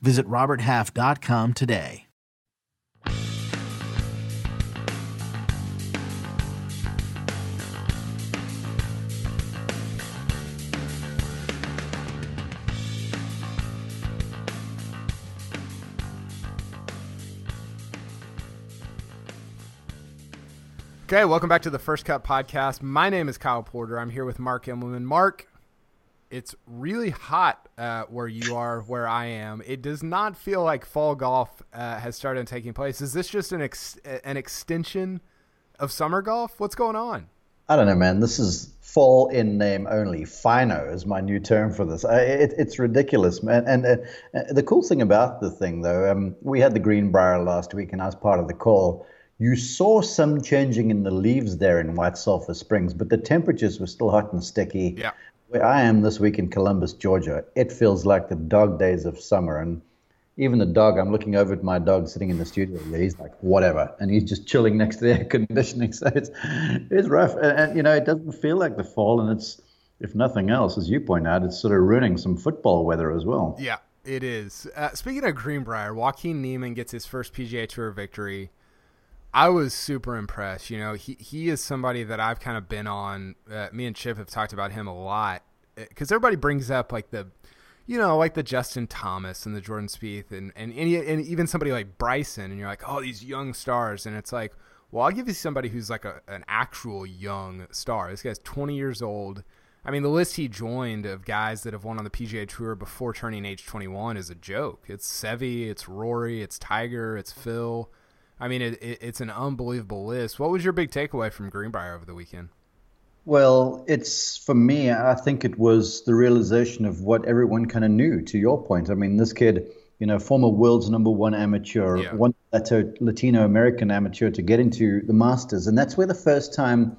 Visit RobertHalf.com today. Okay, welcome back to the First Cut Podcast. My name is Kyle Porter. I'm here with Mark Immelman. Mark, it's really hot uh, where you are, where I am. It does not feel like fall golf uh, has started taking place. Is this just an ex- an extension of summer golf? What's going on? I don't know, man. This is fall in name only. Fino is my new term for this. I, it, it's ridiculous, man. And uh, the cool thing about the thing, though, um, we had the Greenbrier last week, and I was part of the call you saw some changing in the leaves there in White Sulphur Springs, but the temperatures were still hot and sticky. Yeah. Where I am this week in Columbus, Georgia, it feels like the dog days of summer. And even the dog, I'm looking over at my dog sitting in the studio. He's like, whatever. And he's just chilling next to the air conditioning. So it's, it's rough. And, and, you know, it doesn't feel like the fall. And it's, if nothing else, as you point out, it's sort of ruining some football weather as well. Yeah, it is. Uh, speaking of Greenbrier, Joaquin Niemann gets his first PGA Tour victory. I was super impressed. You know, he he is somebody that I've kind of been on. Uh, me and Chip have talked about him a lot because uh, everybody brings up like the, you know, like the Justin Thomas and the Jordan Spieth and and and, and even somebody like Bryson, and you're like, oh, these young stars, and it's like, well, I'll give you somebody who's like a, an actual young star. This guy's 20 years old. I mean, the list he joined of guys that have won on the PGA Tour before turning age 21 is a joke. It's Seve, it's Rory, it's Tiger, it's Phil. I mean, it, it, it's an unbelievable list. What was your big takeaway from Greenbrier over the weekend? Well, it's for me, I think it was the realization of what everyone kind of knew, to your point. I mean, this kid, you know, former world's number one amateur, yeah. one Latino American amateur to get into the Masters. And that's where the first time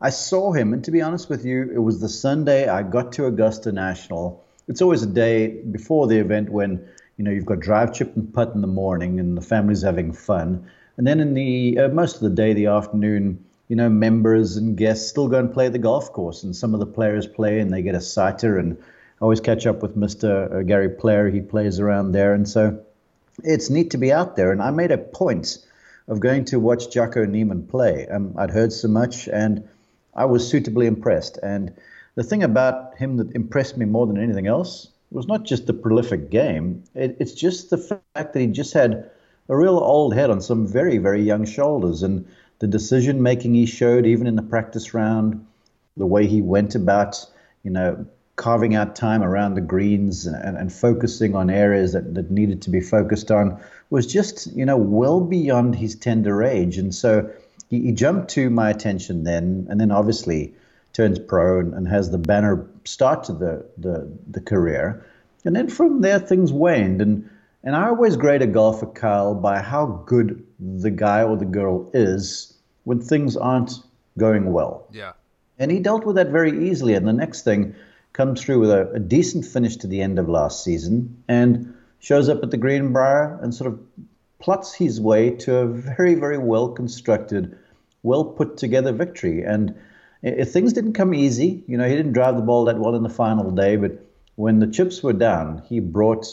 I saw him. And to be honest with you, it was the Sunday I got to Augusta National. It's always a day before the event when you know, you've got drive, chip, and putt in the morning, and the family's having fun. And then in the uh, most of the day, the afternoon, you know, members and guests still go and play the golf course, and some of the players play, and they get a sighter. And I always catch up with Mr. Uh, Gary Player; he plays around there, and so it's neat to be out there. And I made a point of going to watch Jocko Niemann play. Um, I'd heard so much, and I was suitably impressed. And the thing about him that impressed me more than anything else was not just the prolific game. It, it's just the fact that he just had a real old head on some very, very young shoulders. And the decision making he showed, even in the practice round, the way he went about, you know, carving out time around the greens and, and, focusing on areas that, that needed to be focused on was just, you know, well beyond his tender age. And so he, he jumped to my attention then. And then obviously, turns pro and, and has the banner start to the, the, the career. And then from there, things waned. And, and I always grade a golfer, Kyle, by how good the guy or the girl is when things aren't going well. Yeah. And he dealt with that very easily. And the next thing comes through with a, a decent finish to the end of last season and shows up at the Greenbrier and sort of plots his way to a very, very well constructed, well put together victory. And things didn't come easy, you know, he didn't drive the ball that well in the final day, but when the chips were down, he brought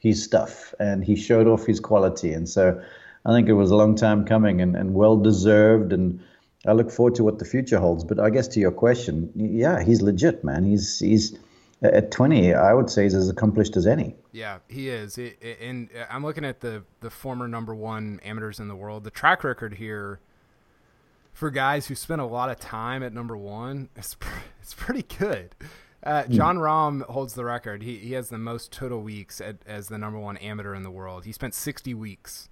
his stuff and he showed off his quality. And so I think it was a long time coming and, and well deserved. And I look forward to what the future holds. But I guess to your question, yeah, he's legit, man. He's he's at 20, I would say he's as accomplished as any. Yeah, he is. It, it, and I'm looking at the the former number one amateurs in the world. The track record here for guys who spent a lot of time at number one, it's it's pretty good. Uh, hmm. Jon Rahm holds the record. He he has the most total weeks at, as the number one amateur in the world. He spent 60 weeks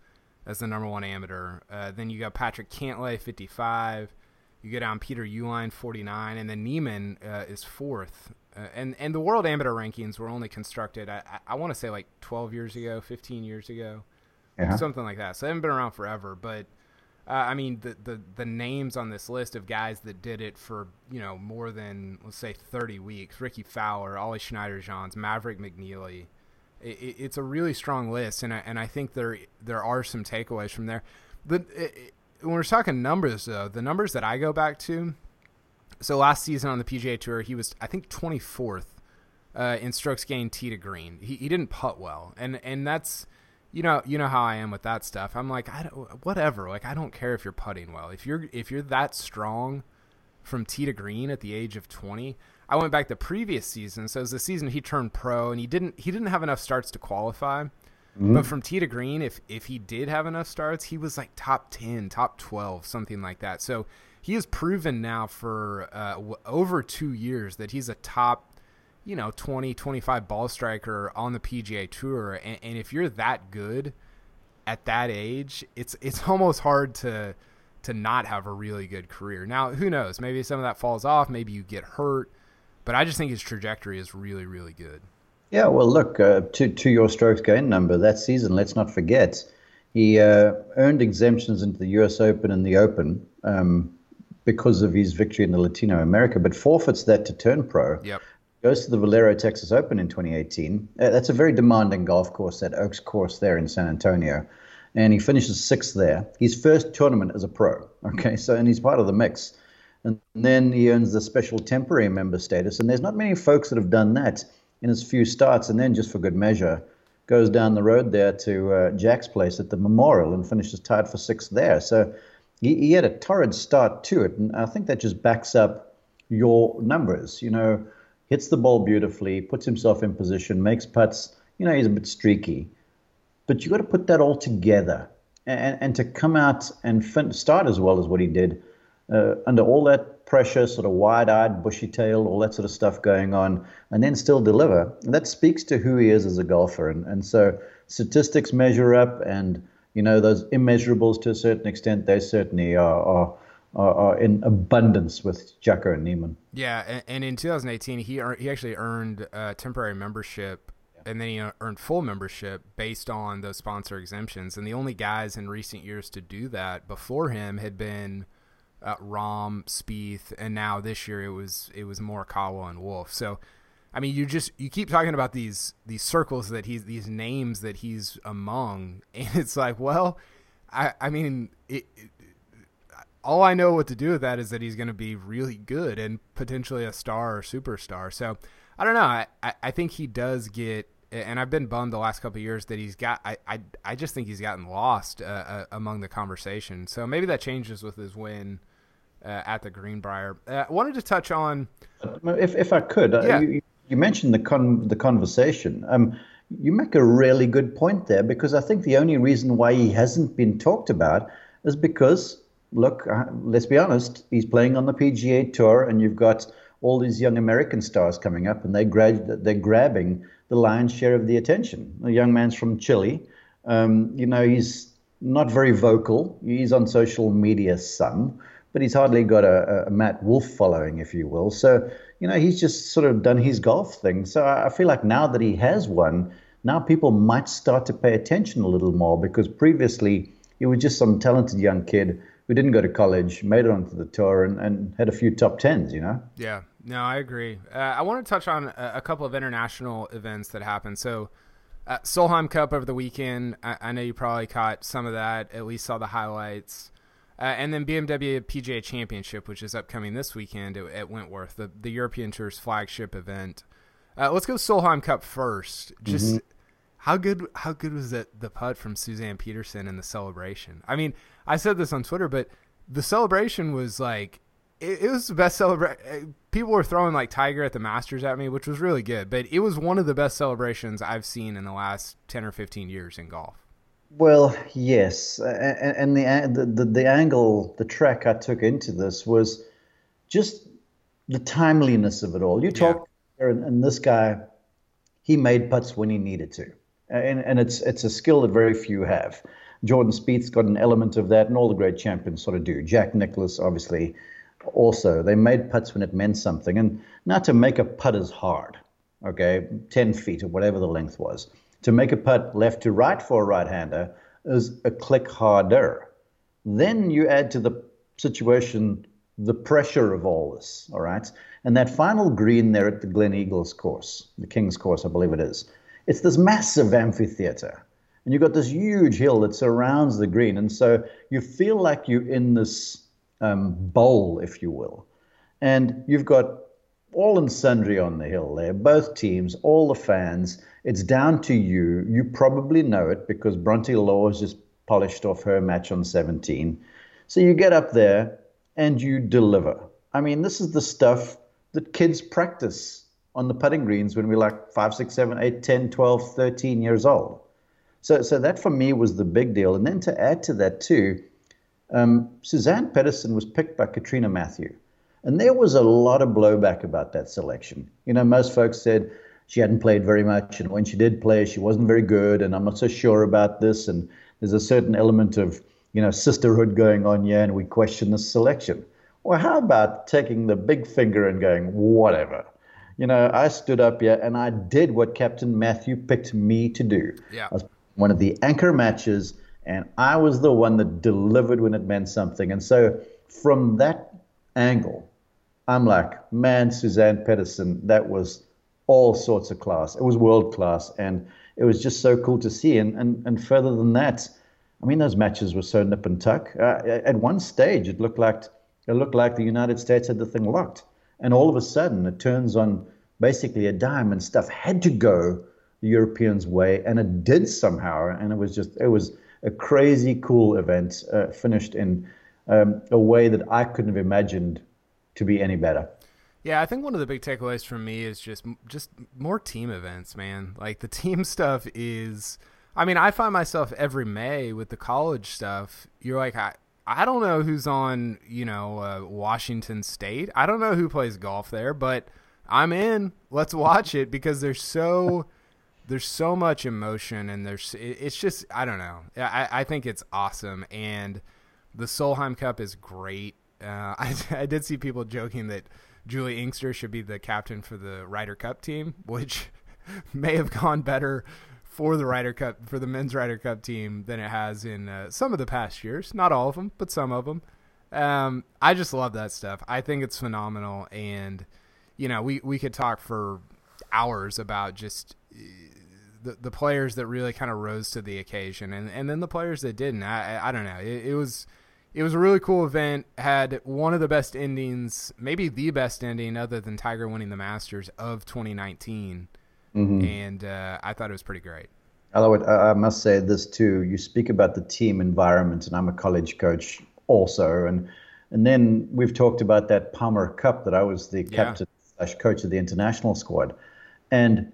as the number one amateur. Uh, then you got Patrick Cantlay, 55. You get down Peter Uihlein, 49, and then Niemann uh, is fourth. Uh, and and the world amateur rankings were only constructed, I, I, I want to say like 12 years ago, 15 years ago uh-huh. something like that. So they haven't been around forever, but uh, I mean the, the the names on this list of guys that did it for you know more than let's say 30 weeks: Rickie Fowler, Ollie Schniederjans, Maverick McNealy. It, it, it's a really strong list, and I, and I think there there are some takeaways from there. The it, when we're talking numbers though, the numbers that I go back to. So last season on the PGA Tour, he was I think 24th uh, in strokes gained tee to green. He, he didn't putt well, and and that's you know you know how I am with that stuff. I'm like I don't whatever. Like I don't care if you're putting well. If you're if you're that strong from tee to green at the age of 20. I went back the previous season, so it was the season he turned pro, and he didn't he didn't have enough starts to qualify. Mm-hmm. But from tee to green, if if he did have enough starts, he was like top ten, top twelve, something like that. So he has proven now for uh, w- over two years that he's a top you know 20 25 ball striker on the PGA Tour and, and, if you're that good at that age it's it's almost hard to to not have a really good career. Now who knows? Maybe some of that falls off maybe you get hurt but I just think his trajectory is really really good. Yeah well look uh, to to your strokes gain number that season let's not forget he uh, earned exemptions into the US Open and the Open um, because of his victory in the Latino America, but forfeits that to turn pro. Yep goes to the Valero Texas Open in 2018. Uh, that's a very demanding golf course, that Oaks course there in San Antonio. And he finishes sixth there. His first tournament as a pro. Okay, so and he's part of the mix. And then he earns the special temporary member status. And there's not many folks that have done that in his few starts. And then, just for good measure, goes down the road there to uh, Jack's place at the Memorial and finishes tied for sixth there. So he, he had a torrid start to it. And I think that just backs up your numbers. You know, hits the ball beautifully, puts himself in position, makes putts. You know, he's a bit streaky. But you got to put that all together. And, and to come out and fin- start as well as what he did uh, under all that pressure, sort of wide eyed, bushy tail, all that sort of stuff going on, and then still deliver, that speaks to who he is as a golfer. And, and so statistics measure up, and, you know, those immeasurables to a certain extent, they certainly are, are are, are in abundance with Jacko and Niemann. Yeah, and, and in 2018, he earned, he actually earned a temporary membership, yeah. and then he earned full membership based on those sponsor exemptions. And the only guys in recent years to do that before him had been uh, Rahm, Spieth, and now this year it was it was Morikawa and Wolff. So. I mean, you just you keep talking about these these circles that he's these names that he's among, and it's like, well, I I mean, it, it, all I know what to do with that is that he's going to be really good and potentially a star or superstar. So I don't know. I, I, think he does get, and I've been bummed the last couple years that he's got. I, I, I just think he's gotten lost uh, uh, among the conversation. So maybe that changes with his win uh, at the Greenbrier. Uh, I wanted to touch on, if if I could, uh, yeah. you, you mentioned the con the conversation. Um, you make a really good point there because I think the only reason why he hasn't been talked about is because look, uh, let's be honest, he's playing on the PGA Tour, and you've got all these young American stars coming up, and they grad- they're grabbing the lion's share of the attention. The young man's from Chile. Um, you know, he's not very vocal. He's on social media some, but he's hardly got a, a Matt Wolff following, if you will. So, you know, he's just sort of done his golf thing. So I feel like now that he has won, now people might start to pay attention a little more because previously he was just some talented young kid who didn't go to college, made it onto the tour, and, and had a few top tens. You know. Yeah. No, I agree. Uh, I want to touch on a, a, couple of international events that happened. So, uh, Solheim Cup over the weekend. I, I, know you probably caught some of that. At least saw the highlights. Uh, and then BMW PGA Championship, which is upcoming this weekend at, at Wentworth, the, the European Tour's flagship event. Uh, let's go Solheim Cup first. Just mm-hmm. How good how good was that the putt from Suzann Pettersen in the celebration? I mean, I said this on Twitter, but the celebration was like it, it was the best celebration. Eh, people were throwing like Tiger at the Masters at me, which was really good. But it was one of the best celebrations I've seen in the last ten or fifteen years in golf. Well, yes, and, the, the the angle, the track I took into this was just the timeliness of it all. You talk, yeah. and, and this guy, he made putts when he needed to, and and it's it's a skill that very few have. Jordan Spieth's got an element of that, and all the great champions sort of do. Jack Nicklaus, obviously, also. They made putts when it meant something. And not to make a putt is hard, okay, 10 feet or whatever the length was. To make a putt left to right for a right hander is a click harder. Then you add to the situation the pressure of all this, all right? And that final green there at the Gleneagles course, the King's course, I believe it is, it's this massive amphitheater. And you've got this huge hill that surrounds the green. And so you feel like you're in this um, bowl, if you will. And you've got all and sundry on the hill there, both teams, all the fans. It's down to you. You probably know it because Bronte Law has just polished off her match on 17. So you get up there and you deliver. I mean, this is the stuff that kids practice on the putting greens when we're like 5, 6, 7, 8, 10, 12, 13 years old. So, so that for me was the big deal. And then to add to that, too, um, Suzann Pettersen was picked by Catriona Matthew. And there was a lot of blowback about that selection. You know, most folks said she hadn't played very much, and when she did play, she wasn't very good, and I'm not so sure about this. And there's a certain element of, you know, sisterhood going on here, and we question the selection. Well, how about taking the big finger and going, whatever? You know, I stood up here and I did what Captain Matthew picked me to do. Yeah. I was one of the anchor matches, and I was the one that delivered when it meant something. And so, from that angle, I'm like, man, Suzann Pettersen, that was all sorts of class. It was world class, and it was just so cool to see. And and, and further than that, I mean, those matches were so nip and tuck. Uh, at one stage, it looked like it looked like the United States had the thing locked, and all of a sudden, it turns on basically a dime, and stuff had to go the Europeans' way, and it did somehow. And it was just it was a crazy cool event, uh, finished in um, a way that I couldn't have imagined to be any better. Yeah, I think one of the big takeaways from me is just just more team events, man. Like the team stuff is I mean, I find myself every May with the college stuff. You're like I I don't know who's on, you know, uh, Washington State. I don't know who plays golf there, but I'm in. Let's watch it because there's so there's so much emotion and there's it's just I don't know. I I think it's awesome and the Solheim Cup is great. Uh, I, I did see people joking that Julie Inkster should be the captain for the Ryder Cup team, which may have gone better for the Ryder Cup for the men's Ryder Cup team than it has in uh, some of the past years. Not all of them, but some of them. Um, I just love that stuff. I think it's phenomenal, and you know, we we could talk for hours about just uh, the the players that really kind of rose to the occasion, and and then the players that didn't. I I, I don't know. It, it was it was a really cool event. Had one of the best endings, maybe the best ending, other than Tiger winning the Masters of 2019. Mm-hmm. And uh, I thought it was pretty great. Although I must say this too, you speak about the team environment, and I'm a college coach also, and and then we've talked about that Palmer Cup that I was the yeah. captain slash coach of the international squad, and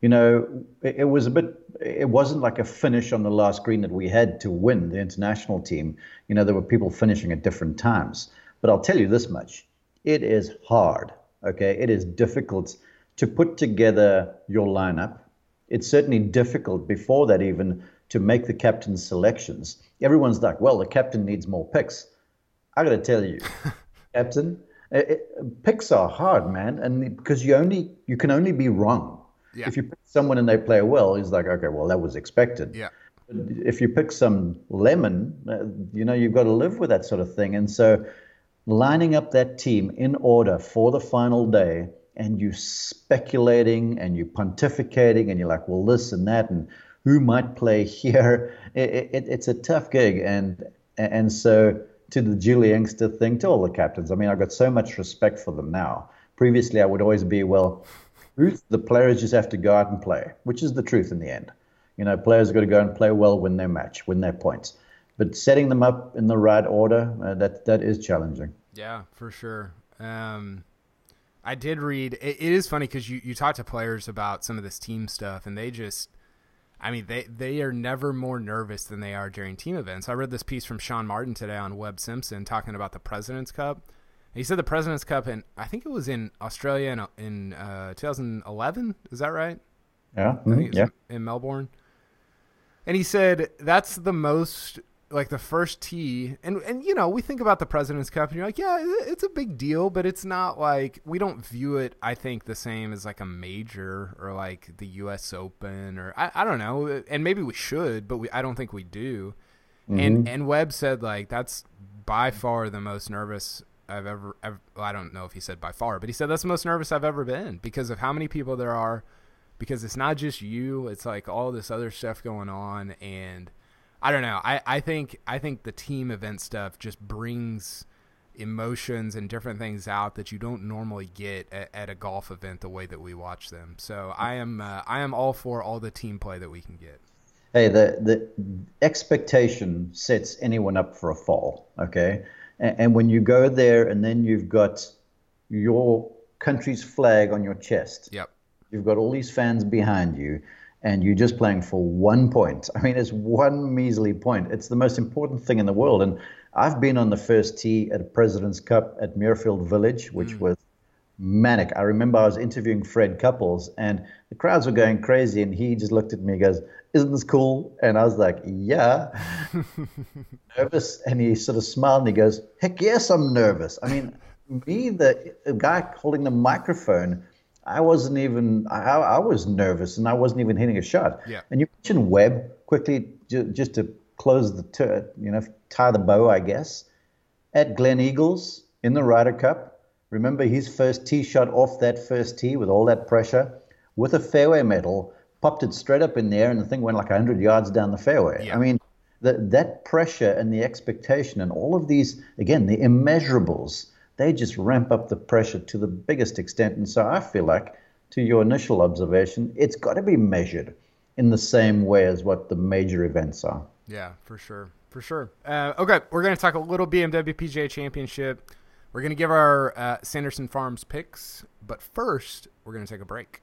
you know, it, it, was a bit, it wasn't like a finish on the last green that we had to win the international team. You know, there were people finishing at different times. But I'll tell you this much it is hard, okay? It is difficult to put together your lineup. It's certainly difficult before that, even to make the captain's selections. Everyone's like, well, the captain needs more picks. I got to tell you, captain, it, it, picks are hard, man, and because you only you can only be wrong yeah. If you pick someone and they play well, he's like, okay, well, that was expected. Yeah. If you pick some lemon, uh, you know, you've got to live with that sort of thing. And so lining up that team in order for the final day and you speculating and you pontificating and you're like, well, this and that and who might play here, it, it, it's a tough gig. And, and so to the Julie Inkster thing, to all the captains, I mean, I've got so much respect for them now. Previously, I would always be, well, the players just have to go out and play, which is the truth in the end. You know, players have got to go and play well, win their match, win their points. But setting them up in the right order, uh, that that is challenging. Yeah, for sure. Um, I did read. it, it is funny because you, you talk to players about some of this team stuff, and they just, I mean, they they are never more nervous than they are during team events. I read this piece from Sean Martin today on Webb Simpson talking about the President's Cup he said the President's Cup, and I think it was in Australia in, in uh, 2011. Is that right? Yeah. Mm-hmm. yeah. In Melbourne. And he said that's the most like the first tee, and and you know we think about the President's Cup, and you're like, yeah, it's a big deal, but it's not like we don't view it. I think the same as like a major or like the U.S. Open or I, I don't know, and maybe we should, but we I don't think we do. Mm-hmm. And and Webb said like that's by far the most nervous I've ever, ever well, I don't know if he said by far, but he said that's the most nervous I've ever been because of how many people there are. Because it's not just you; it's like all this other stuff going on, and I don't know. I, I think I think the team event stuff just brings emotions and different things out that you don't normally get at, at a golf event the way that we watch them. So I am uh, I am all for all the team play that we can get. Hey, the the expectation sets anyone up for a fall. Okay, and, and when you go there and then you've got your country's flag on your chest. Yep. You've got all these fans behind you and you're just playing for one point. I mean, it's one measly point. It's the most important thing in the world. And I've been on the first tee at President's Cup at Muirfield Village, which mm. was manic. I remember I was interviewing Fred Couples, and the crowds were going crazy, and he just looked at me and goes, Isn't this cool? And I was like, Yeah. nervous. And he sort of smiled and he goes, Heck yes, I'm nervous. I mean, me, the guy holding the microphone, I wasn't even I, I was nervous and I wasn't even hitting a shot. Yeah. And you mentioned Webb quickly just to close the tur- you know tie the bow I guess at Gleneagles in the Ryder Cup. Remember his first tee shot off that first tee with all that pressure with a fairway medal, popped it straight up in there and the thing went like 100 yards down the fairway. Yeah. I mean that that pressure and the expectation and all of these again the immeasurables they just ramp up the pressure to the biggest extent. And so I feel like, to your initial observation, it's got to be measured in the same way as what the major events are. Yeah, for sure. For sure. Uh, okay, we're going to talk a little BMW PGA Championship. We're going to give our uh, Sanderson Farms picks, but first, we're going to take a break.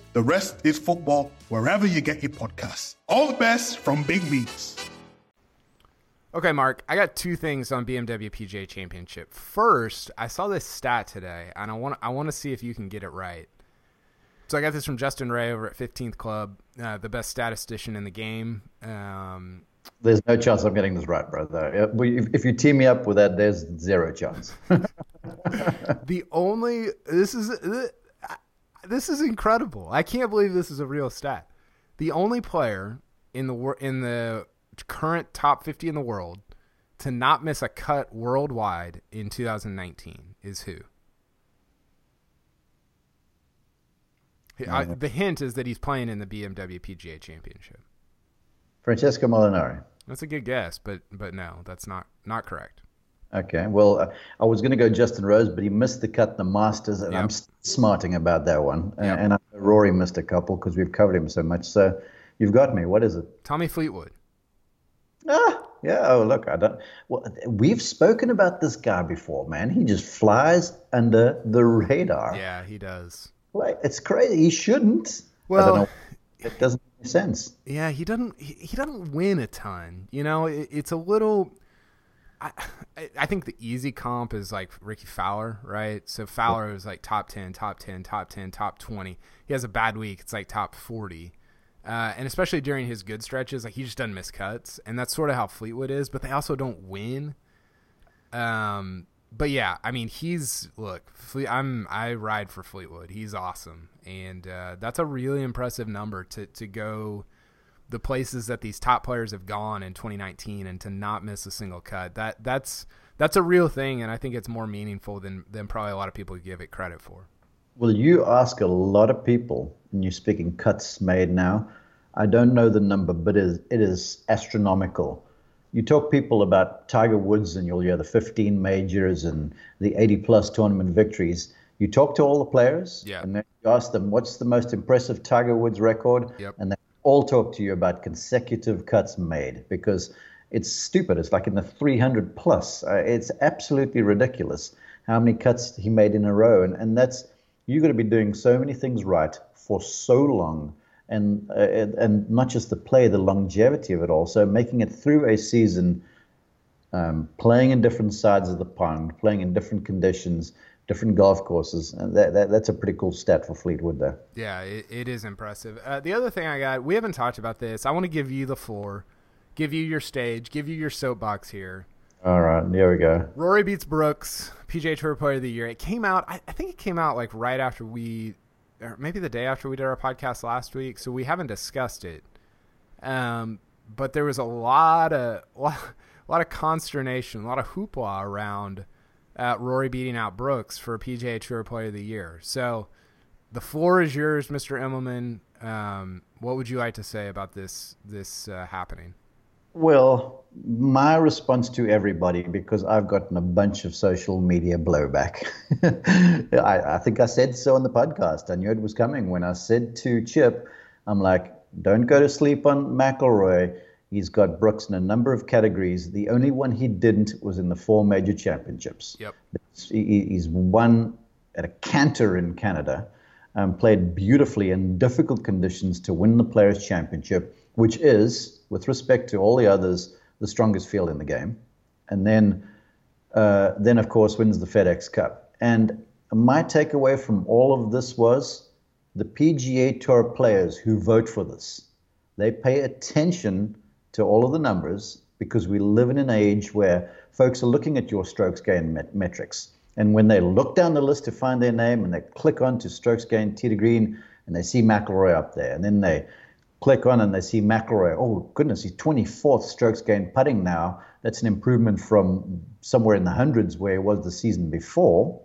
The Rest is Football wherever you get your podcasts. All the best from Big Meats. Okay, Mark, I got two things on BMW PGA Championship. First, I saw this stat today, and I want I want to see if you can get it right. So I got this from Justin Ray over at 15th Club, uh, the best statistician in the game. Um, there's no chance I'm getting this right, brother. If you team me up with that, there's zero chance. the only this is this is incredible. I can't believe this is a real stat. The only player in the in the current top 50 in the world to not miss a cut worldwide in 2019 is who? I, mm-hmm. the hint is that he's playing in the BMW PGA Championship. Francesco Molinari. That's a good guess, but but no, that's not not correct. Okay. Well, uh, I was going to go Justin Rose, but he missed the cut in the Masters, and yep. I'm smarting about that one. Yep. And, and Rory missed a couple because we've covered him so much. So you've got me. What is it? Tommy Fleetwood. Ah, yeah. Oh, look, I don't. Well, we've spoken about this guy before, man. He just flies under the radar. Yeah, he does. Like it's crazy. He shouldn't. Well, it doesn't make sense. Yeah, he doesn't. He, he doesn't win a ton. You know, it, it's a little I, I think the easy comp is like Rickie Fowler, right? So Fowler is like top 10, top 10, top 10, top 20. He has a bad week, it's like top 40. Uh, and especially during his good stretches, like he just doesn't miss cuts. And that's sort of how Fleetwood is, but they also don't win. Um, but yeah, I mean, he's look, Fleet, I'm I ride for Fleetwood. He's awesome, and uh, that's a really impressive number to to go the places that these top players have gone in 2019 and to not miss a single cut. That that's that's a real thing, and I think it's more meaningful than than probably a lot of people give it credit for. Well, you ask a lot of people, and you're speaking cuts made now. I don't know the number, but it is, it is astronomical. You talk people about Tiger Woods, and you'll hear the 15 majors and the 80 plus tournament victories. You talk to all the players, yeah. and then you ask them, "What's the most impressive Tiger Woods record?" Yep. And they all talk to you about consecutive cuts made because it's stupid. It's like in the 300 plus. Uh, it's absolutely ridiculous how many cuts he made in a row, and and that's you're going to be doing so many things right for so long. And, uh, and not just the play, the longevity of it all. So making it through a season, um, playing in different sides of the pond, playing in different conditions, different golf courses. And that, that, that's a pretty cool stat for Fleetwood there. Yeah, it, it is impressive. Uh, the other thing I got, we haven't talked about this. I want to give you the floor, give you your stage, give you your soapbox here. All right, there we go. Rory beats Brooks, PGA Tour Player of the Year. It came out, I, I think it came out like right after we, or maybe the day after we did our podcast last week. So we haven't discussed it. Um, but there was a lot of, a lot of consternation, a lot of hoopla around uh, Rory beating out Brooks for PGA Tour Player of the Year. So the floor is yours, Mr. Immelman. Um, what would you like to say about this this uh, happening? Well, my response to everybody, because I've gotten a bunch of social media blowback. I, I, think I said so on the podcast. I knew it was coming when I said to Chip, I'm like, don't go to sleep on McIlroy. He's got Brooks in a number of categories. The only one he didn't was in the four major championships. Yep. He's won at a canter in Canada, um, played beautifully in difficult conditions to win the Players' Championship, which is, with respect to all the others, the strongest field in the game. And then, uh, then of course, wins the FedEx Cup. And my takeaway from all of this was the PGA Tour players who vote for this, they pay attention to all of the numbers because we live in an age where folks are looking at your strokes gain met- metrics. And when they look down the list to find their name and they click on to strokes gain tee to green and they see McIlroy up there, and then they click on and they see McIlroy, oh goodness, he's 24th strokes gain putting now. That's an improvement from somewhere in the hundreds where he was the season before.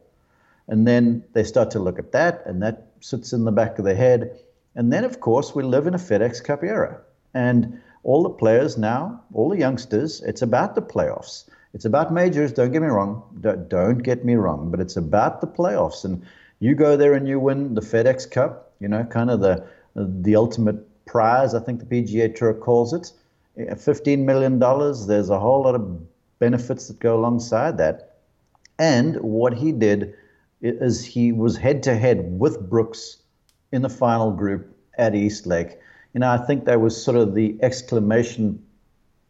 And then they start to look at that, and that sits in the back of their head. And then, of course, we live in a FedEx Cup era. And all the players now, all the youngsters, it's about the playoffs. It's about majors. Don't get me wrong. Don't get me wrong. But it's about the playoffs. And you go there and you win the FedEx Cup. You know, kind of the the ultimate prize. I think the PGA Tour calls it. Eh, fifteen million dollars. There's a whole lot of benefits that go alongside that. And what he did is he was head to head with Brooks in the final group at East Lake you know, I think that was sort of the exclamation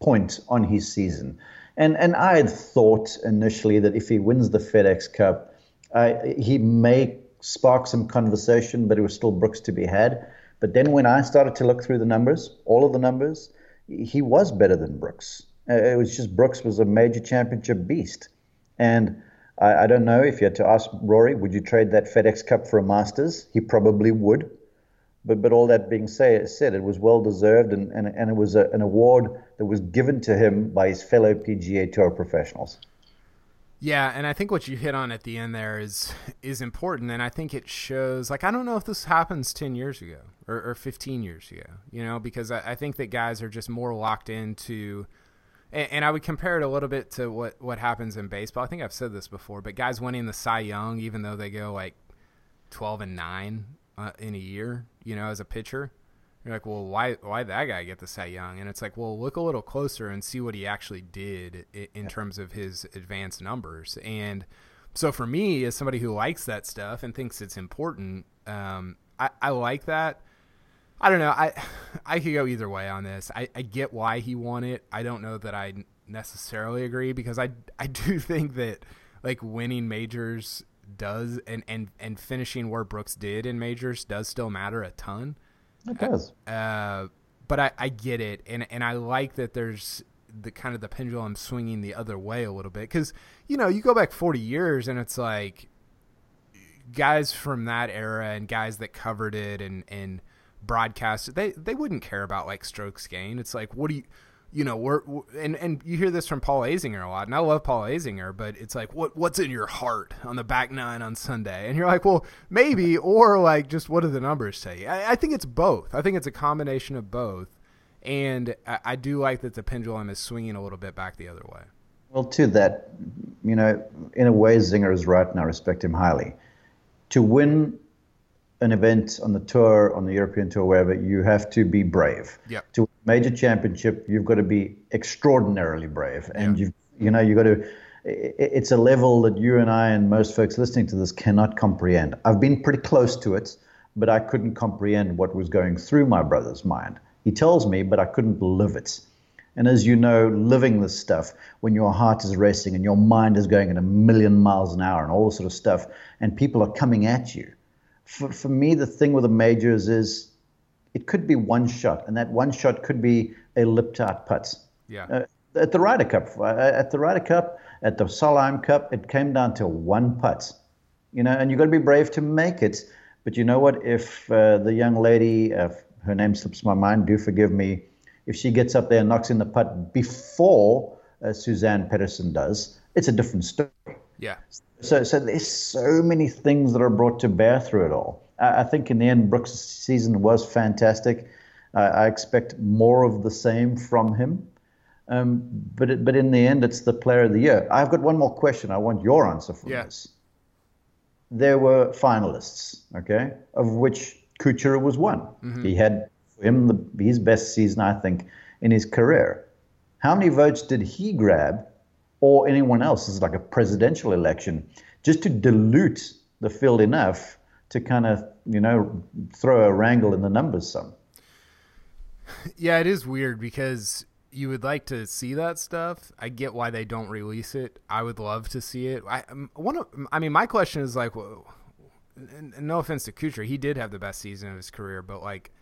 point on his season. And and I had thought initially that if he wins the FedEx Cup, uh, he may spark some conversation, but it was still Brooks to be had. But then when I started to look through the numbers, all of the numbers, he was better than Brooks. Uh, it was just Brooks was a major championship beast. And I, I don't know if you had to ask Rory, would you trade that FedEx Cup for a Masters? He probably would. But, but all that being say, said, it was well deserved, and, and, and it was a, an award that was given to him by his fellow PGA Tour professionals. Yeah, and I think what you hit on at the end there is is important, and I think it shows. Like, I don't know if this happens ten years ago or, or fifteen years ago, you know, because I, I, think that guys are just more locked into. And, and I would compare it a little bit to what what happens in baseball. I think I've said this before, but guys winning the Cy Young, even though they go like twelve and nine uh, in a year, you know, as a pitcher. You're like, well, why why that guy get the Cy Young? And it's like, well, look a little closer and see what he actually did in, in terms of his advanced numbers. And so for me, as somebody who likes that stuff and thinks it's important, um, I, I like that. I don't know. I I could go either way on this. I, I get why he won it. I don't know that I necessarily agree because I I do think that like winning majors does and and and finishing where Brooks did in majors does still matter a ton. It does. Uh, but I, I get it, and and I like that there's the kind of the pendulum swinging the other way a little bit because you know you go back 40 years and it's like guys from that era and guys that covered it and and broadcast they they wouldn't care about like strokes gained. It's like what do you you know, we're, and and you hear this from Paul Azinger a lot, and I love Paul Azinger, but it's like, what what's in your heart on the back nine on Sunday? And you're like, well, maybe, or like, just what do the numbers say? I, I think it's both. I think it's a combination of both, and I, I do like that the pendulum is swinging a little bit back the other way. Well, to that, you know, in a way, Zinger is right, and I respect him highly. To win an event on the tour, on the European tour, wherever, you have to be brave. Yep. To major championship, you've got to be extraordinarily brave, and you you know you got to. It's a level that you and I and most folks listening to this cannot comprehend. I've been pretty close to it, but I couldn't comprehend what was going through my brother's mind. He tells me, but I couldn't live it. And as you know, living this stuff, when your heart is racing and your mind is going at a million miles an hour and all this sort of stuff, and people are coming at you, for, for me, the thing with the majors is it could be one shot, and that one shot could be a lipped out putt. Yeah. Uh, at the Ryder Cup, uh, at the Ryder Cup, at the Solheim Cup, it came down to one putt. You know, and you've got to be brave to make it. But you know what? If uh, the young lady, uh, her name slips my mind, do forgive me, if she gets up there and knocks in the putt before uh, Suzann Pettersen does, it's a different story. Yeah. So, so there's so many things that are brought to bear through it all. I, I think in the end, Brooks' season was fantastic. Uh, I expect more of the same from him. Um, but it, but in the end, it's the player of the year. I've got one more question. I want your answer for yeah. this. There were finalists, okay, of which Kuchar was one. Mm-hmm. He had for him the, his best season, I think, in his career. How many votes did he grab or anyone else This is like a presidential election, just to dilute the field enough to kind of, you know, throw a wrangle in the numbers some. Yeah, it is weird because you would like to see that stuff. I get why they don't release it. I would love to see it. I um, one of, I mean, my question is like, well, no offense to Kuchar, he did have the best season of his career, but like,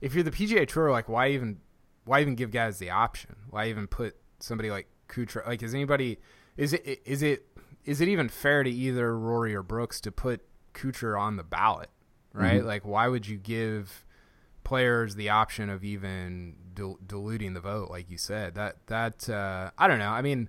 if you're the PGA Tour, like, why even, why even give guys the option? Why even put somebody like Kuchar. Like, is anybody is it is it is it even fair to either Rory or Brooks to put Kuchar on the ballot? Right? Mm-hmm. Like, why would you give players the option of even dil- diluting the vote? Like you said, that that uh, I don't know. I mean,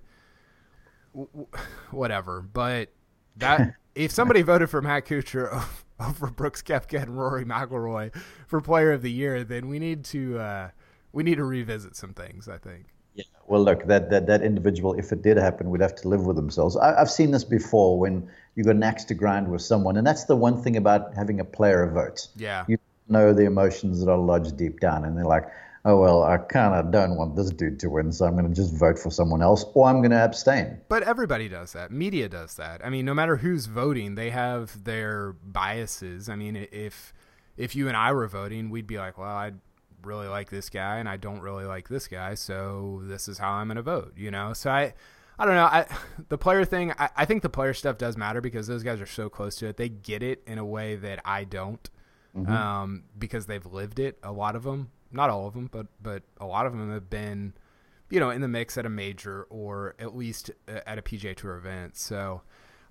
w- whatever. But that if somebody voted for Matt Kuchar over Brooks Koepka and Rory McIlroy for Player of the Year, then we need to uh, we need to revisit some things. I think. Yeah, well, look, that, that, that individual, if it did happen, would have to live with themselves. I, have seen this before when you got an axe to grind with someone, and that's the one thing about having a player vote. Yeah. You know the emotions that are lodged deep down, and they're like, oh, well, I kind of don't want this dude to win, so I'm going to just vote for someone else, or I'm going to abstain. But everybody does that. Media does that. I mean, no matter who's voting, they have their biases. I mean, if if you and I were voting, we'd be like, well, I'd really like this guy and I don't really like this guy, so this is how I'm going to vote, you know? So I I don't know. I the player thing, I, I think the player stuff does matter because those guys are so close to it. They get it in a way that I don't. Mm-hmm. Um, because they've lived it. A lot of them, not all of them, but but a lot of them have been, you know, in the mix at a major or at least at a PGA Tour event. So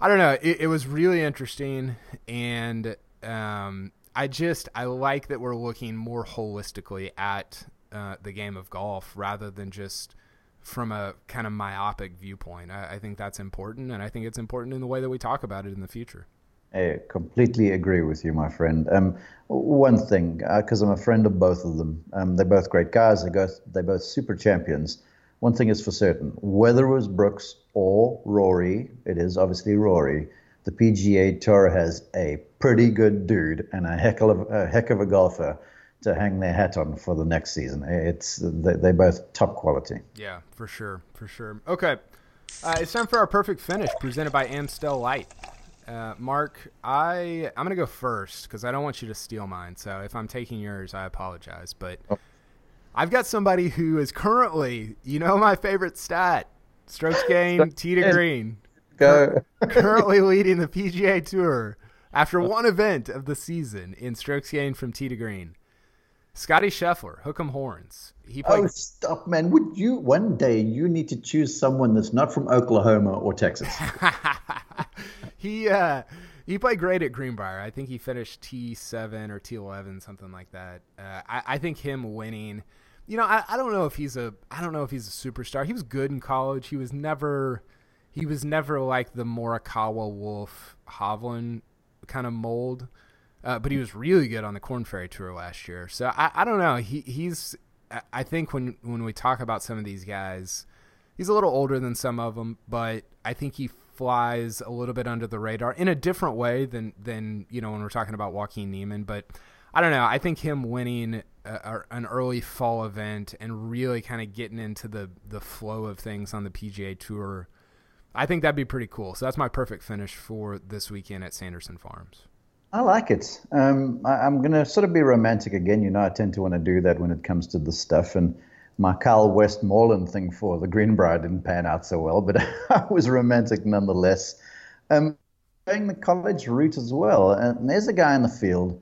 I don't know. It, it was really interesting, and um, I just I like that we're looking more holistically at uh, the game of golf rather than just from a kind of myopic viewpoint. I, I, think that's important, and I think it's important in the way that we talk about it in the future. I completely agree with you, my friend. Um, one thing, because uh, I'm a friend of both of them, um, they're both great guys. They both they're both super champions. One thing is for certain: whether it was Brooks or Rory, it is obviously Rory the PGA Tour has a pretty good dude and a heck of a, heck of a golfer to hang their hat on for the next season. It's they, are both top quality. Yeah, for sure, for sure. Okay, uh, it's time for our perfect finish, presented by Amstel Light. Uh, Mark, I I'm gonna go first because I don't want you to steal mine. So if I'm taking yours, I apologize. But oh. I've got somebody who is currently, you know, my favorite stat: strokes gained, tee to green. Go. currently leading the PGA Tour after one event of the season in strokes gained from tee to green. Scottie Scheffler, hook 'em horns. He played... Oh, stop, man! Would you one day you need to choose someone that's not from Oklahoma or Texas? he, uh, He played great at Greenbrier. I think he finished T7 or T11, something like that. Uh, I, I, think him winning, you know, I, I don't know if he's a, I don't know if he's a superstar. He was good in college. He was never, he was never like the Morikawa, Wolff Hovland kind of mold. Uh, but he was really good on the Corn Ferry Tour last year. So I, I don't know. He he's I think when when we talk about some of these guys, he's a little older than some of them, but I think he flies a little bit under the radar in a different way than than you know when we're talking about Joaquin Niemann. But I don't know. I think him winning a, an early fall event and really kind of getting into the the flow of things on the PGA Tour, I think that'd be pretty cool. So that's my perfect finish for this weekend at Sanderson Farms. I like it. Um, I, am going to sort of be romantic again. You know, I tend to want to do that when it comes to the stuff. And my Kyle Westmoreland thing for the Greenbrier didn't pan out so well, but I was romantic nonetheless. Um, going the college route as well. And there's a guy in the field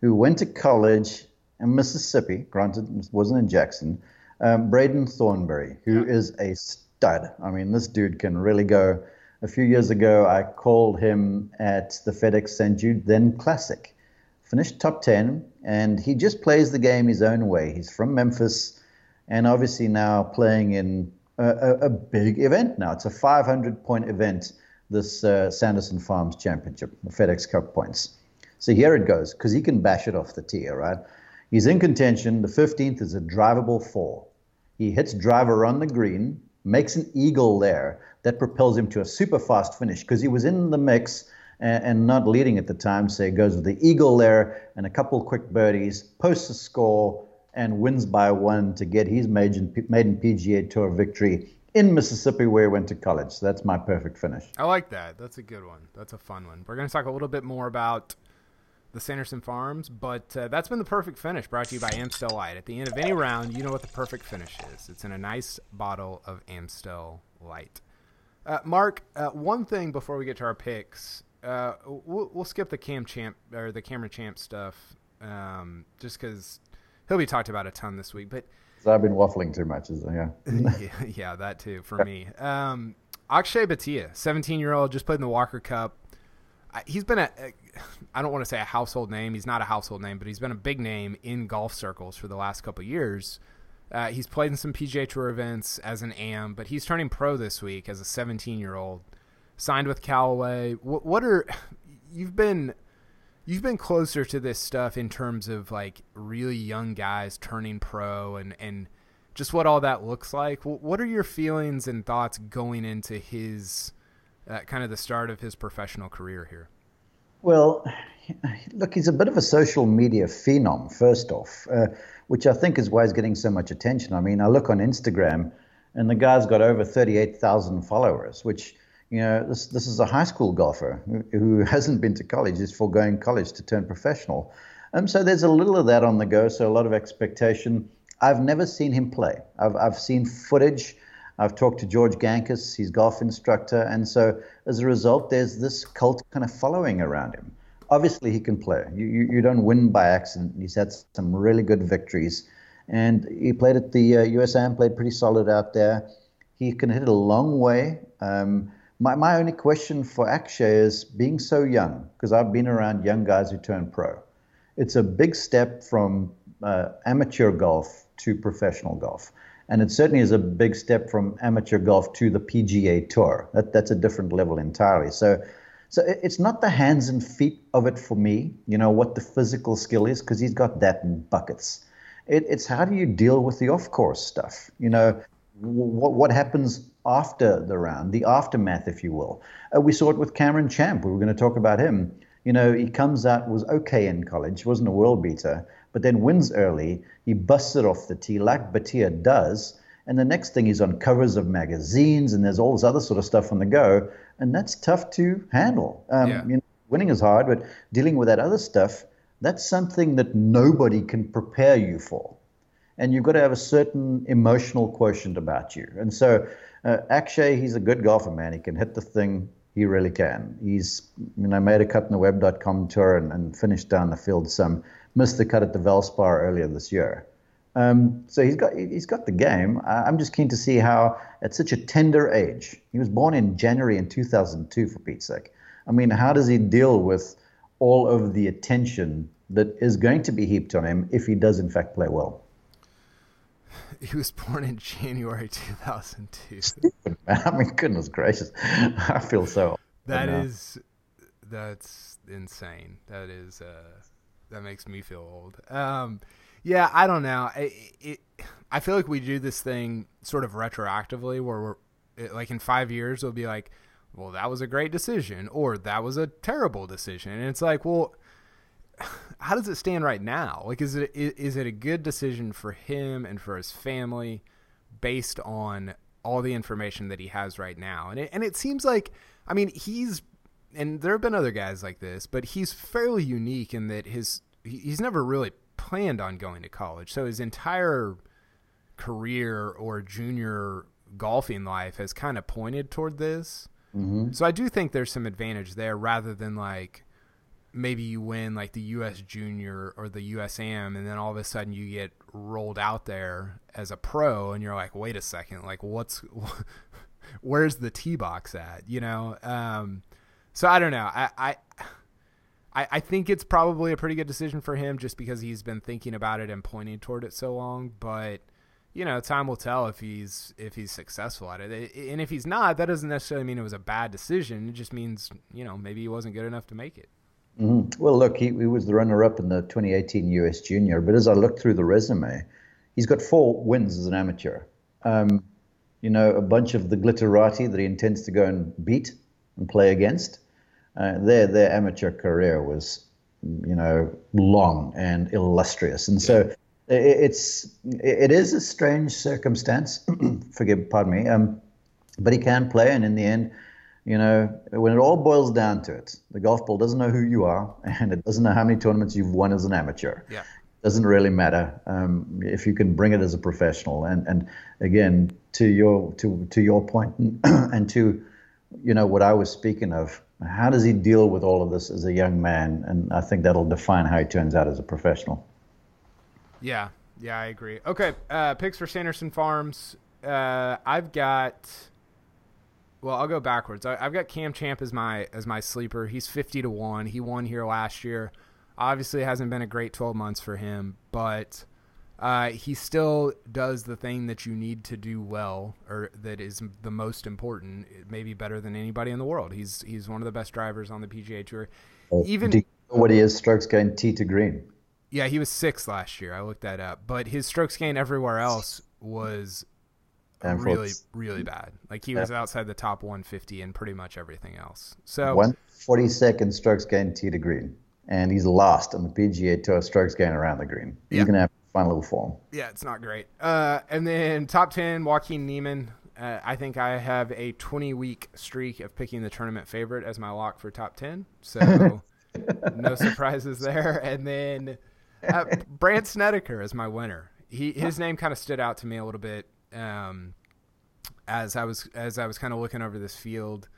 who went to college in Mississippi, granted, wasn't in Jackson, um, Braden Thornberry, who is a stud. I mean, this dude can really go. A few years ago, I called him at the FedEx St. Jude then Classic. Finished top 10, and he just plays the game his own way. He's from Memphis and obviously now playing in a, a big event now. It's a 500 point event, this uh, Sanderson Farms Championship, the FedEx Cup points. So here it goes, because he can bash it off the tee, right? He's in contention. The 15th is a drivable four. He hits driver on the green, makes an eagle there that propels him to a super fast finish because he was in the mix and, and, not leading at the time. So he goes with the eagle there and a couple quick birdies, posts a score, and wins by one to get his maiden, maiden PGA Tour victory in Mississippi where he went to college. So that's my perfect finish. I like that. That's a good one. That's a fun one. We're going to talk a little bit more about the Sanderson Farms, but uh, that's been the perfect finish brought to you by Amstel Light. At the end of any round, you know what the perfect finish is. It's in a nice bottle of Amstel Light. Uh, Mark, uh, one thing before we get to our picks, uh, we'll, we'll, skip the Cam Champ or the Camera Champ stuff, um, just because he'll be talked about a ton this week. But so I've been waffling too much, is yeah. yeah, yeah, that too for me. Um, Akshay Bhatia, 17 year old, just played in the Walker Cup. He's been a, I don't want to say a household name. He's not a household name, but he's been a big name in golf circles for the last couple years. Uh, he's played in some PGA Tour events as an AM, but he's turning pro this week as a 17 year old. Signed with Callaway. What, what are you've been you've been closer to this stuff in terms of like really young guys turning pro and and just what all that looks like. What are your feelings and thoughts going into his uh, kind of the start of his professional career here? Well, look, he's a bit of a social media phenom, first off, uh, which I think is why he's getting so much attention. I mean, I look on Instagram and the guy's got over 38,000 followers, which you know, this this is a high school golfer who, hasn't been to college, is foregoing college to turn professional. Um, so there's a little of that on the go, so a lot of expectation. I've never seen him play. I've I've seen footage. I've talked to George Gankas, his golf instructor, and so as a result, there's this cult kind of following around him. Obviously, he can play. You, you, you don't win by accident. He's had some really good victories, and he played at the uh, USAM, played pretty solid out there. He can hit it a long way. Um, my, my only question for Akshay is being so young, because I've been around young guys who turn pro. It's a big step from uh, amateur golf to professional golf. And it certainly is a big step from amateur golf to the PGA Tour. That, that's a different level entirely. So, so it's not the hands and feet of it for me, you know, what the physical skill is, because he's got that in buckets. It, it's how do you deal with the off course stuff? You know, what, what happens after the round, the aftermath, if you will. Uh, we saw it with Cameron Champ. We were going to talk about him. You know, he comes out, was okay in college, wasn't a world beater, but then wins early. He busts it off the tee like Bhatia does. And the next thing he's on covers of magazines and there's all this other sort of stuff on the go. And that's tough to handle. Um, yeah. you know, winning is hard, but dealing with that other stuff, that's something that nobody can prepare you for. And you've got to have a certain emotional quotient about you. And so uh, Akshay, he's a good golfer, man. He can hit the thing. He really can. He's, you know, made a cut in the web.com tour and, and finished down the field some. Missed the cut at the Valspar earlier this year. Um, so he's got he's got the game. I'm just keen to see how, at such a tender age, he was born in January in 2002, for Pete's sake. I mean, how does he deal with all of the attention that is going to be heaped on him if he does, in fact, play well? He was born in January 2002. I mean, goodness gracious. I feel so. That is, that's insane. That is, uh, that makes me feel old. Um, yeah, I don't know. It, it, I feel like we do this thing sort of retroactively where we're, it, like in five years, it'll be like, well, that was a great decision or that was a terrible decision. And it's like, well, how does it stand right now? Like, is it is it a good decision for him and for his family based on all the information that he has right now? And it, and it seems like, I mean, he's and there have been other guys like this, but he's fairly unique in that his he's never really planned on going to college. So his entire career or junior golfing life has kind of pointed toward this. Mm-hmm. So I do think there's some advantage there rather than like maybe you win like the US Junior or the USAM and then all of a sudden you get rolled out there as a pro and you're like, wait a second, like what's where's the tee box at? You know? Um, so I don't know. I, I I think it's probably a pretty good decision for him just because he's been thinking about it and pointing toward it so long. But you know, time will tell if he's if he's successful at it. And if he's not, that doesn't necessarily mean it was a bad decision. It just means you know maybe he wasn't good enough to make it. Mm-hmm. Well, look, he, he was the runner-up in the 2018 U.S. Junior, but as I looked through the resume, he's got four wins as an amateur. Um, you know, a bunch of the glitterati that he intends to go and beat and play against. Uh, their their amateur career was, you know, long and illustrious, and so it's it is a strange circumstance. Forgive, pardon me. Um, but he can play, and in the end, you know, when it all boils down to it, the golf ball doesn't know who you are, and it doesn't know how many tournaments you've won as an amateur. Yeah. It doesn't really matter um, if you can bring it as a professional. And and again, to your to to your point, and to you know what I was speaking of. How does he deal with all of this as a young man? And I think that'll define how he turns out as a professional. Yeah, yeah, I agree. Okay, uh, picks for Sanderson Farms. Uh, I've got. Well, I'll go backwards. I, have got Cam Champ as my as my sleeper. He's fifty to one. He won here last year. Obviously, it hasn't been a great twelve months for him, but uh, he still does the thing that you need to do well, or that is the most important. Maybe better than anybody in the world. He's he's one of the best drivers on the PGA Tour. Even what he is strokes gained tee to green. Yeah, he was sixth last year. I looked that up, but his strokes gain everywhere else was and really, really bad. Like he was outside the top 150 in pretty much everything else. So one forty second strokes gain tee to green, and he's lost on the PGA Tour strokes gain around the green. He's yeah. gonna have to find a little form. Yeah, it's not great. Uh, and then top 10, Joaquin Niemann. Uh, I think I have a 20 week streak of picking the tournament favorite as my lock for top 10. So no surprises there. And then uh, Brandt Snedeker is my winner. He his name kind of stood out to me a little bit um, as I was as I was kind of looking over this field.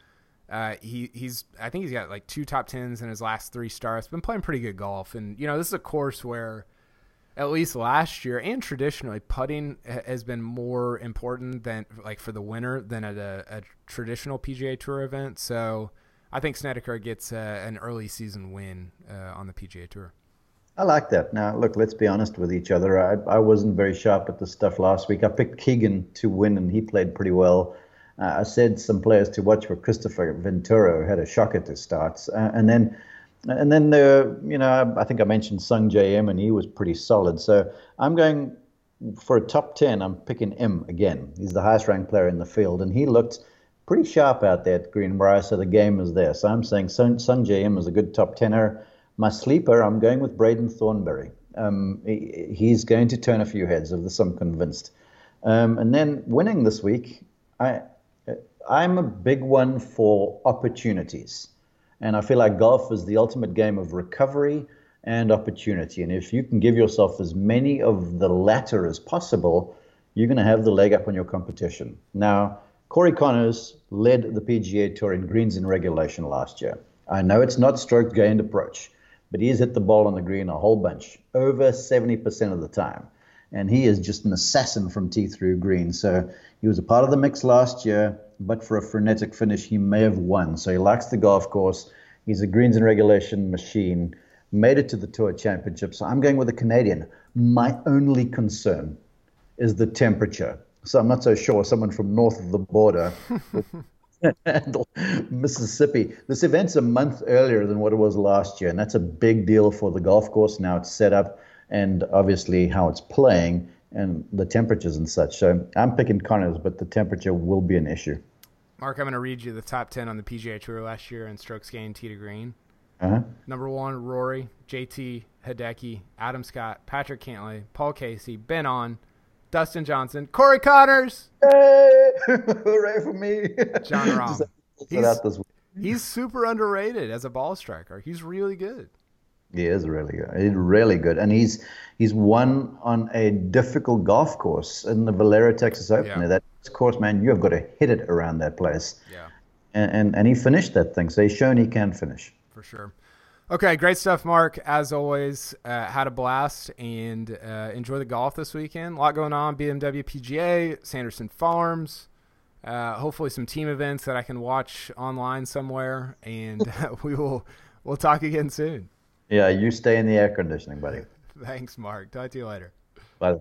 Uh, he he's I think he's got like two top tens in his last three starts. Been playing pretty good golf, and you know this is a course where at least last year and traditionally putting has been more important than like for the winner than at a, a traditional PGA Tour event. So I think Snedeker gets uh, an early season win uh, on the PGA Tour. I like that. Now, look, let's be honest with each other. I, I wasn't very sharp at the stuff last week. I picked Keegan to win, and he played pretty well. Uh, I said some players to watch were Kristoffer Ventura, who had a shock at the starts, uh, and then. And then there, you know, I think I mentioned Sungjae Im, and he was pretty solid. So I'm going for a top ten. I'm picking Im again. He's the highest ranked player in the field, and he looked pretty sharp out there at Greenbrier. So the game is there. So I'm saying Sun, Sungjae Im is a good top tenner. My sleeper, I'm going with Braden Thornberry. Um, he, he's going to turn a few heads of this, I'm convinced. Um, and then winning this week, I, I'm a big one for opportunities. And I feel like golf is the ultimate game of recovery and opportunity. And if you can give yourself as many of the latter as possible, you're going to have the leg up on your competition. Now, Corey Conners led the PGA Tour in greens in regulation last year. I know it's not stroke gained approach, but he's hit the ball on the green a whole bunch, over 70% of the time. And he is just an assassin from tee through green. So he was a part of the mix last year. but for a frenetic finish, he may have won. So he likes the golf course. He's a greens and regulation machine. Made it to the Tour Championship. So I'm going with a Canadian. My only concern is the temperature. So I'm not so sure someone from north of the border Mississippi. This event's a month earlier than what it was last year, and that's a big deal for the golf course. Now it's set up, and obviously how it's playing and the temperatures and such. So I'm picking Conners, but the temperature will be an issue. Mark, I'm going to read you the top 10 on the PGA Tour last year in strokes gained tee to green. Uh-huh. Number one, Rory, JT, Hideki, Adam Scott, Patrick Cantlay, Paul Casey, Ben An, Dustin Johnson, Corey Conners. Hey! Hooray for me. Jon Rahm. he's, he's super underrated as a ball striker. He's really good. He is really good. He's really good, and he's he's won on a difficult golf course in the Valero Texas Open. Yeah. That course, man, you have got to hit it around that place. Yeah. And, and and he finished that thing. So he's shown he can finish. For sure. Okay, great stuff, Mark. As always, uh, had a blast and uh, enjoy the golf this weekend. A lot going on. BMW PGA, Sanderson Farms. Uh, hopefully, some team events that I can watch online somewhere, and we will we'll talk again soon. Yeah, you stay in the air conditioning, buddy. Thanks, Mark. Talk to you later. Bye.